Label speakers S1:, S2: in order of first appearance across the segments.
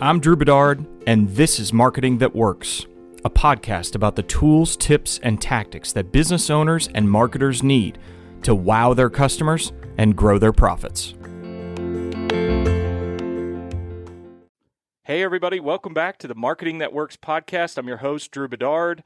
S1: I'm Drew Bedard, and this is Marketing That Works, a podcast about the tools, tips, and tactics that business owners and marketers need to wow their customers and grow their profits. Hey, everybody, welcome back to the Marketing That Works podcast. I'm your host, Drew Bedard.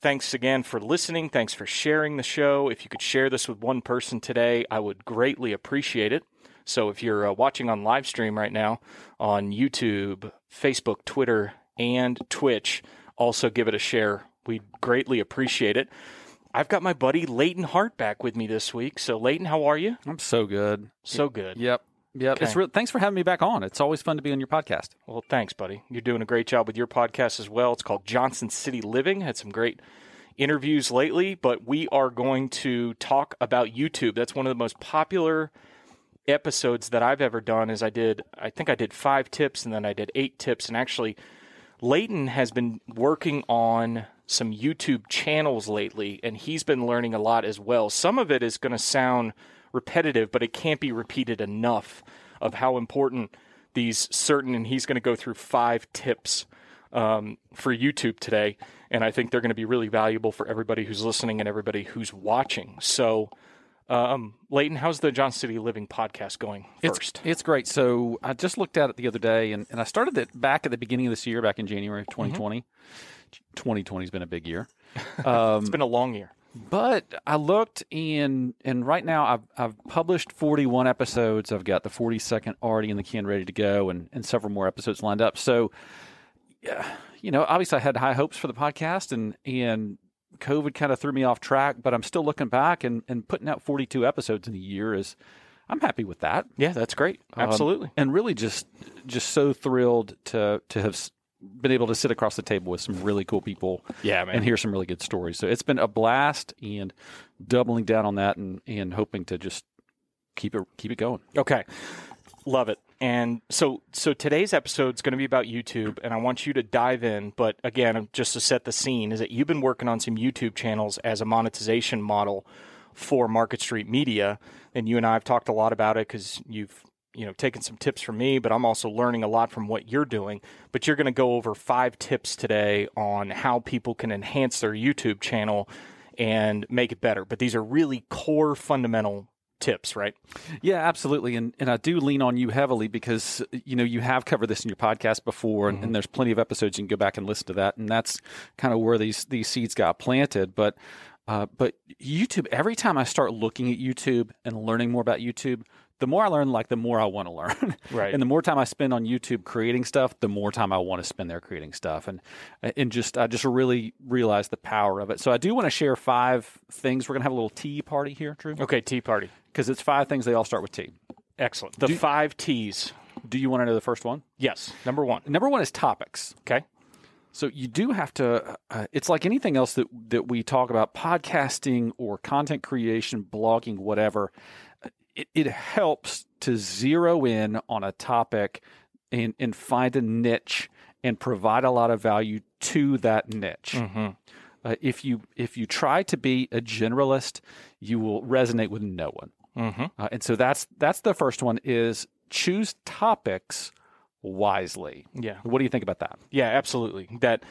S1: Thanks again for listening. Thanks for sharing the show. If you could share this with one person today, I would greatly appreciate it. So if you're uh, watching on live stream right now on YouTube, Facebook, Twitter, and Twitch, also give it a share. We'd greatly appreciate it. I've got my buddy Leighton Hart back with me this week. So Leighton, how are you?
S2: I'm so good.
S1: So good.
S2: Yep. Yep.
S1: Okay.
S2: It's real thanks for having me back on. It's always fun to be on your podcast.
S1: Well, thanks, buddy. You're doing a great job with your podcast as well. It's called Johnson City Living. Had some great interviews lately, but we are going to talk about YouTube. That's one of the most popular episodes that I've ever done is I did I think I did 5 tips and then I did 8 tips and actually Leighton has been working on some YouTube channels lately and he's been learning a lot as well. Some of it is going to sound repetitive, but it can't be repeated enough of how important these certain and he's going to go through 5 tips um, for YouTube today and I think they're going to be really valuable for everybody who's listening and everybody who's watching. So um, Leighton, how's the John City Living podcast going first?
S2: It's, it's great. So I just looked at it the other day, and, and I started it back at the beginning of this year, back in January of 2020. Mm-hmm. 2020 has been a big year.
S1: Um, it's been a long year.
S2: But I looked and and right now I've I've published 41 episodes. I've got the 42nd already in the can, ready to go, and and several more episodes lined up. So, yeah, you know, obviously I had high hopes for the podcast, and and COVID kind of threw me off track, but I'm still looking back and, and putting out 42 episodes in a year is I'm happy with that.
S1: Yeah, that's great. Um, Absolutely. Um,
S2: and really just just so thrilled to to have been able to sit across the table with some really cool people.
S1: Yeah, man.
S2: And hear some really good stories. So it's been a blast and doubling down on that and, and hoping to just keep it keep it going.
S1: Okay. Love it. And so, so today's episode is going to be about YouTube, and I want you to dive in. But again, just to set the scene, is that you've been working on some YouTube channels as a monetization model for Market Street Media, and you and I have talked a lot about it because you've you know taken some tips from me, but I'm also learning a lot from what you're doing. But you're going to go over five tips today on how people can enhance their YouTube channel and make it better. But these are really core fundamental tips, right?
S2: Yeah, absolutely. And and I do lean on you heavily because you know you have covered this in your podcast before, and, mm-hmm. and there's plenty of episodes you can go back and listen to that, and that's kind of where these these seeds got planted. But uh, but YouTube, every time I start looking at YouTube and learning more about YouTube, the more I learn, like the more I want to learn.
S1: Right.
S2: and the more time I spend on YouTube creating stuff, the more time I want to spend there creating stuff. And and just I just really realize the power of it. So I do want to share five things. We're gonna have a little tea party here, Drew.
S1: Okay, tea party.
S2: Because it's five things. They all start with T.
S1: Excellent. The do, five T's.
S2: Do you want to know the first one?
S1: Yes. Number one.
S2: Number one is topics.
S1: Okay.
S2: So you do have to. Uh, it's like anything else that that we talk about, podcasting or content creation, blogging, whatever it, it helps to zero in on a topic and, and find a niche and provide a lot of value to that niche. Mm-hmm. Uh, if you if you try to be a generalist, you will resonate with no one. Mm-hmm. Uh, and so that's that's the first one is choose topics wisely.
S1: Yeah.
S2: What do you think about that?
S1: Yeah, absolutely. That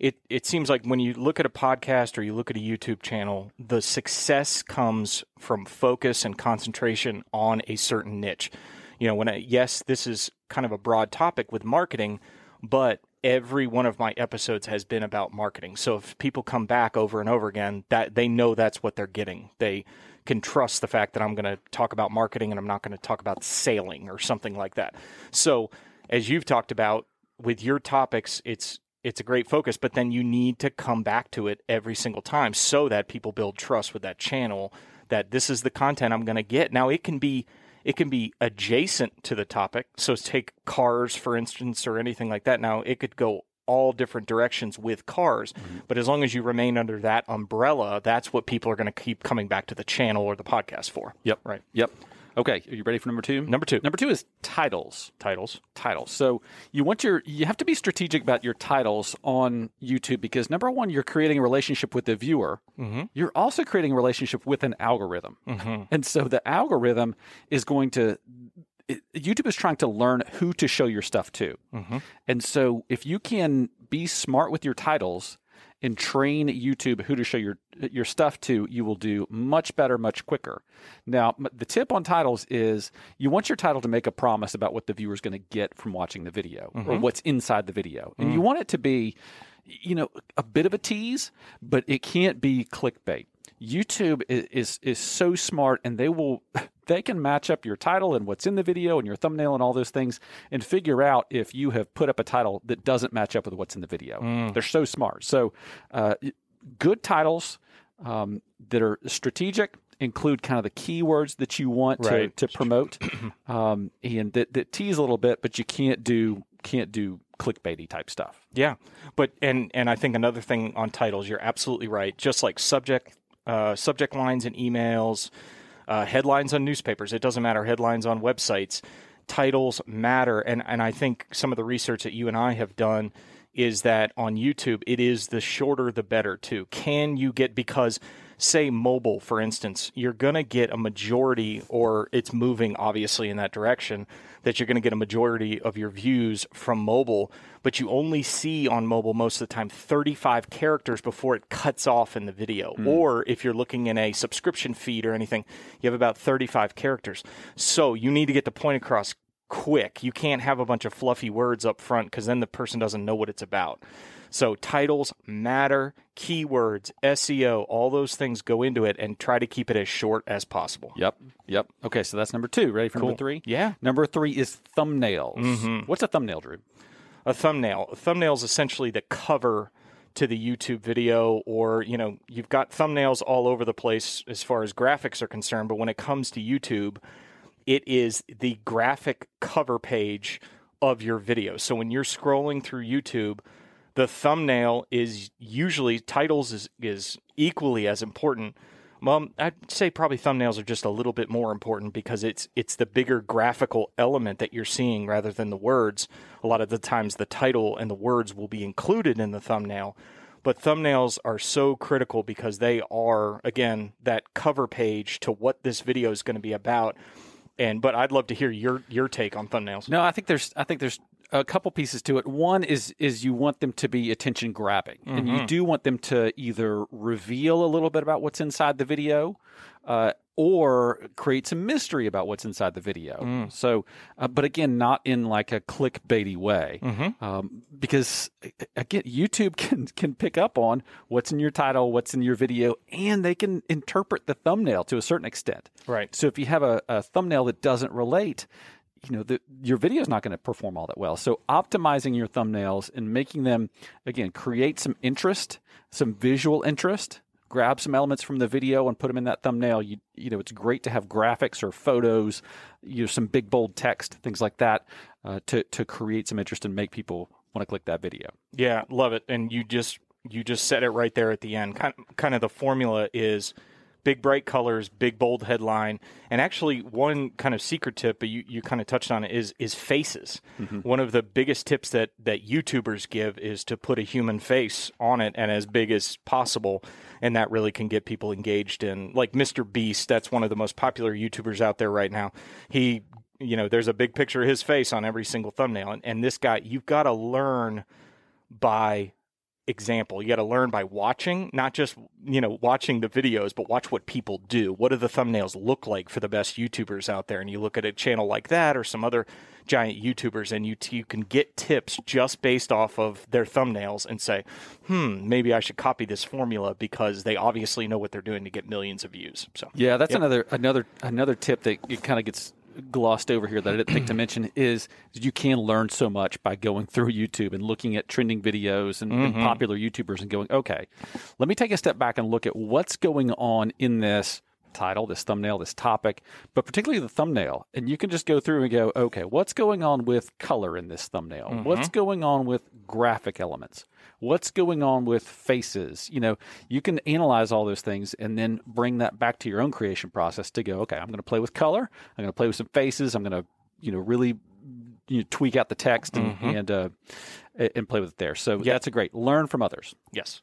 S1: it it seems like when you look at a podcast or you look at a YouTube channel, the success comes from focus and concentration on a certain niche. You know, when I, yes, this is kind of a broad topic with marketing, but every one of my episodes has been about marketing. So if people come back over and over again, that they know that's what they're getting. They can trust the fact that I'm going to talk about marketing and I'm not going to talk about sailing or something like that. So as you've talked about with your topics, it's it's a great focus, but then you need to come back to it every single time so that people build trust with that channel that this is the content I'm going to get. Now it can be it can be adjacent to the topic. So take cars for instance or anything like that. Now it could go all different directions with cars, mm-hmm. but as long as you remain under that umbrella, that's what people are going to keep coming back to the channel or the podcast for.
S2: Yep.
S1: Right.
S2: Yep. Okay, are you ready for number two?
S1: Number two.
S2: Number two is titles.
S1: Titles.
S2: Titles. So you want your you have to be strategic about your titles on YouTube because number one, you're creating a relationship with the viewer. Mm-hmm. You're also creating a relationship with an algorithm, mm-hmm. and so the algorithm is going to it, YouTube is trying to learn who to show your stuff to.
S1: Mm-hmm.
S2: And so if you can be smart with your titles and train YouTube who to show your your stuff to, you will do much better, much quicker. Now, the tip on titles is you want your title to make a promise about what the viewer is going to get from watching the video or mm-hmm. what's inside the video, and you mm-hmm. want it to be, you know, a bit of a tease, but it can't be clickbait. YouTube is, is is so smart, and they will they can match up your title and what's in the video and your thumbnail and all those things, and figure out if you have put up a title that doesn't match up with what's in the video. They're so smart. So, uh, good titles um, that are strategic include kind of the keywords that you want to,
S1: Right.
S2: to promote, um, and that, that tease a little bit, but you can't do can't do clickbaity type stuff.
S1: Yeah, but and and I think another thing on titles, you're absolutely right. Just like subject uh, subject lines and emails, uh, headlines on newspapers. It doesn't matter. Headlines on websites, titles matter. And and I think some of the research that you and I have done is that on YouTube, it is the shorter the better too. Can you get because say mobile for instance you're going to get a majority or it's moving obviously in that direction that you're going to get a majority of your views from mobile but you only see on mobile most of the time 35 characters before it cuts off in the video. Hmm. Or if you're looking in a subscription feed or anything you have about 35 characters. So you need to get the point across quick you can't have a bunch of fluffy words up front because then the person doesn't know what it's about so titles matter, keywords, SEO, all those things go into it and try to keep it as short as possible.
S2: Yep. Yep. Okay, so that's number two. Ready for number three?
S1: Yeah.
S2: Number three is thumbnails. Mm-hmm. What's a thumbnail, Drew?
S1: A thumbnail. A thumbnail is essentially the cover to the YouTube video or, you know, you've got thumbnails all over the place as far as graphics are concerned, but when it comes to YouTube, it is the graphic cover page of your video. So when you're scrolling through YouTube, the thumbnail is usually titles is, is equally as important. Well, I'd say probably thumbnails are just a little bit more important because it's it's the bigger graphical element that you're seeing rather than the words. A lot of the times the title and the words will be included in the thumbnail, but thumbnails are so critical because they are again that cover page to what this video is going to be about. And but I'd love to hear your your take on thumbnails.
S2: No, I think there's I think there's a couple pieces to it. One is is you want them to be attention grabbing, and you do want them to either reveal a little bit about what's inside the video, uh, or create some mystery about what's inside the video. So, uh, but again, not in like a clickbaity way, um, because again, YouTube can can pick up on what's in your title, what's in your video, and they can interpret the thumbnail to a certain extent.
S1: Right.
S2: So if you have a, a thumbnail that doesn't relate, you know, the, your video is not going to perform all that well. So optimizing your thumbnails and making them again create some interest, some visual interest. Grab some elements from the video and put them in that thumbnail. You, you know, it's great to have graphics or photos, you know, some big bold text, things like that, uh, to to create some interest and make people want to click that video.
S1: Yeah, love it. And you just you just said it right there at the end. Kind kind of the formula is big bright colors, big bold headline, and actually one kind of secret tip, but you, you kind of touched on it is is faces. Mm-hmm. One of the biggest tips that that YouTubers give is to put a human face on it and as big as possible. And that really can get people engaged in like Mr. Beast, that's one of the most popular YouTubers out there right now. He you know, there's a big picture of his face on every single thumbnail. And, and this guy, you've got to learn by example. You got to learn by watching, not just, you know, watching the videos, but watch what people do. What do the thumbnails look like for the best YouTubers out there? And you look at a channel like that or some other giant YouTubers and you, you can get tips just based off of their thumbnails and say, hmm, maybe I should copy this formula because they obviously know what they're doing to get millions of views. So,
S2: Yeah, that's another another another tip that it kind of gets glossed over here that I didn't think to mention is you can learn so much by going through YouTube and looking at trending videos and, and mm-hmm. popular YouTubers and going, okay, let me take a step back and look at what's going on in this title, this thumbnail, this topic, but particularly the thumbnail. And you can just go through and go, okay, what's going on with color in this thumbnail? What's going on with graphic elements? What's going on with faces? You know, you can analyze all those things and then bring that back to your own creation process to go, okay, I'm going to play with color. I'm going to play with some faces. I'm going to, you know, really you know, tweak out the text and and, uh, and play with it there. So yeah, that's a great learn from others.
S1: yes.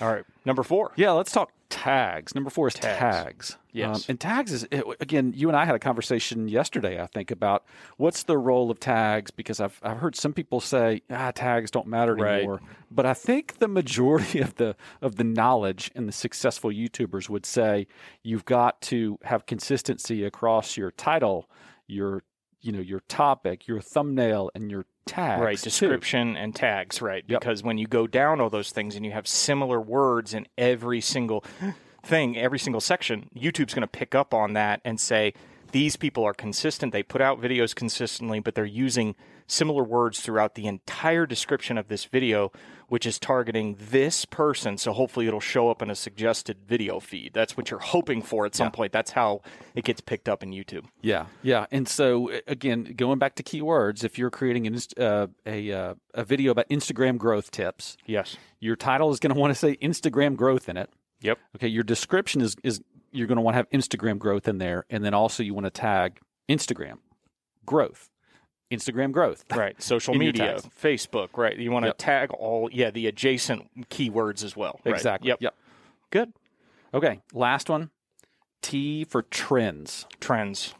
S1: All right. Number four.
S2: Yeah, let's talk tags. Number four is tags. tags.
S1: Yes. Um,
S2: and tags is, again, you and I had a conversation yesterday, I think, about what's the role of tags because I've, I've heard some people say, ah, tags don't matter anymore. Right. But I think the majority of the, of the knowledge and the successful YouTubers would say you've got to have consistency across your title, your you know your topic, your thumbnail, and your tags.
S1: Right, description
S2: too.
S1: and tags, right. Yep. Because when you go down all those things and you have similar words in every single thing, every single section, YouTube's going to pick up on that and say, these people are consistent. They put out videos consistently, but they're using similar words throughout the entire description of this video, which is targeting this person. So hopefully it'll show up in a suggested video feed. That's what you're hoping for at some yeah. point. That's how it gets picked up in YouTube.
S2: Yeah, yeah. And so again, going back to keywords, if you're creating an, uh, a uh, a video about Instagram growth tips,
S1: yes,
S2: your title is going to want to say Instagram growth in it.
S1: Yep.
S2: Okay. Your description is is you're going to want to have Instagram growth in there, and then also you want to tag Instagram growth. Instagram growth.
S1: Right. Social media, Facebook, right. You want to yep. tag all yeah, the adjacent keywords as well.
S2: Right? Exactly.
S1: Yep.
S2: Yep.
S1: Good.
S2: Okay. Last one. T for trends.
S1: Trends.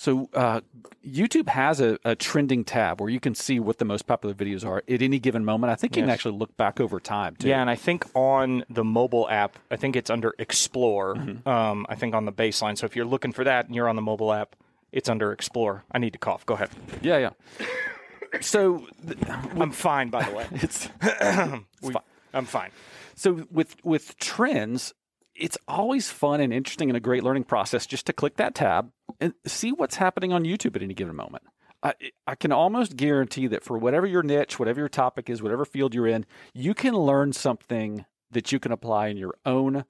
S2: So uh, YouTube has a, a, trending tab where you can see what the most popular videos are at any given moment. I think you yes. can actually look back over time too.
S1: Yeah, and I think on the mobile app, I think it's under Explore. Mm-hmm. Um, I think on the baseline. So if you're looking for that and you're on the mobile app, it's under Explore. I need to cough. Go ahead.
S2: Yeah, yeah. So
S1: th- I'm fine, by the way.
S2: it's,
S1: it's we, fine. I'm fine.
S2: So with with trends, it's always fun and interesting and a great learning process just to click that tab and see what's happening on YouTube at any given moment. I, I can almost guarantee that for whatever your niche, whatever your topic is, whatever field you're in, you can learn something that you can apply in your own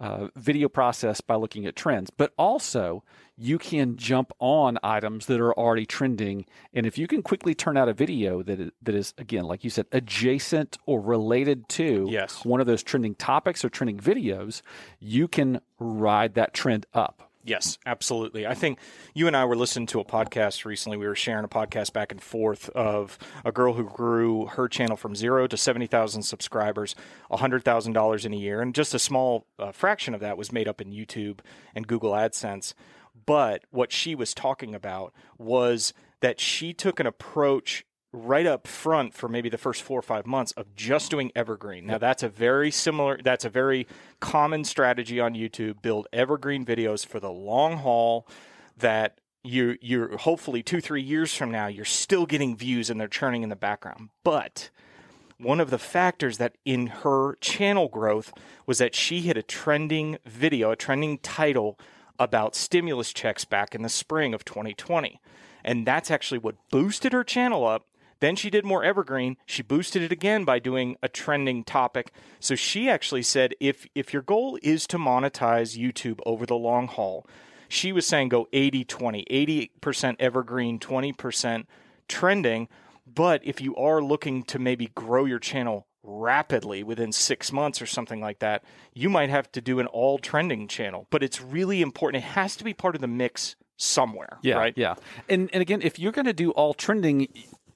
S2: uh, video process by looking at trends. But also, you can jump on items that are already trending. And if you can quickly turn out a video that is, that is again, like you said, adjacent or related to
S1: yes.
S2: one of those trending topics or trending videos, you can ride that trend up.
S1: Yes, absolutely. I think you and I were listening to a podcast recently. We were sharing a podcast back and forth of a girl who grew her channel from zero to 70,000 subscribers, $100,000 in a year. And just a small uh, fraction of that was made up in YouTube and Google AdSense. But what she was talking about was that she took an approach right up front for maybe the first four or five months of just doing evergreen. Now that's a very similar that's a very common strategy on YouTube. Build evergreen videos for the long haul that you you're hopefully two, three years from now, you're still getting views and they're churning in the background. But one of the factors that in her channel growth was that she hit a trending video, a trending title about stimulus checks back in the spring of 2020. And that's actually what boosted her channel up then she did more evergreen. She boosted it again by doing a trending topic. So she actually said if if your goal is to monetize YouTube over the long haul, she was saying go 80-20, 80% evergreen, 20% trending. But if you are looking to maybe grow your channel rapidly within six months or something like that, you might have to do an all trending channel. But it's really important. It has to be part of the mix somewhere.
S2: Yeah,
S1: right.
S2: Yeah, and and again, if you're going to do all trending,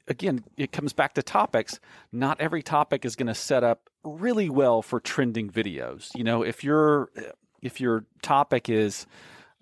S2: again, it comes back to topics. Not every topic is going to set up really well for trending videos. You know, if your if your topic is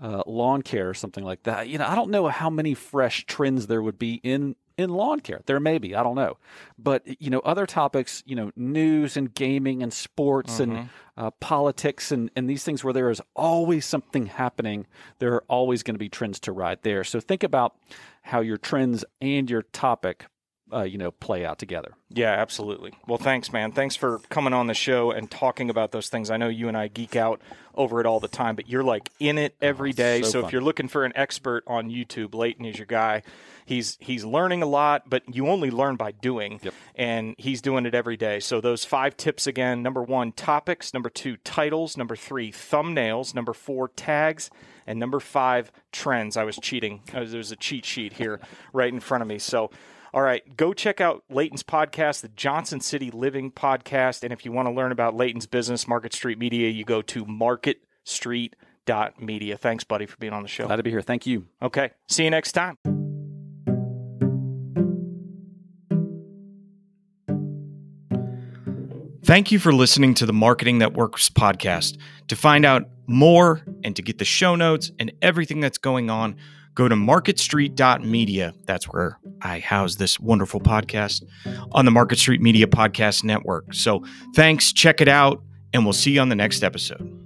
S2: uh, lawn care or something like that, you know, I don't know how many fresh trends there would be in in lawn care. There may be, I don't know, but you know, other topics, you know, news and gaming and sports mm-hmm. and uh, politics and and these things where there is always something happening. There are always going to be trends to ride there. So think about how your trends and your topic uh, you know play out together.
S1: Yeah, absolutely. Well, thanks, man. Thanks for coming on the show and talking about those things. I know you and I geek out over it all the time, but you're like in it every oh, day. So, so if you're looking for an expert on YouTube, Leighton is your guy. He's he's learning a lot, but you only learn by doing,
S2: yep.
S1: and he's doing it every day. So those five tips again: number one, topics; number two, titles; number three, thumbnails; number four, tags and number five, trends. I was cheating. There's a cheat sheet here right in front of me. So all right, go check out Leighton's podcast, the Johnson City Living Podcast. And if you want to learn about Leighton's business, Market Street Media, you go to marketstreet.media. Thanks, buddy, for being on the show.
S2: Glad to be here. Thank you.
S1: Okay. See you next time. Thank you for listening to the Marketing That Works podcast. To find out more and to get the show notes and everything that's going on, go to marketstreet.media. That's where I house this wonderful podcast on the Market Street Media Podcast Network. So thanks, check it out, and we'll see you on the next episode.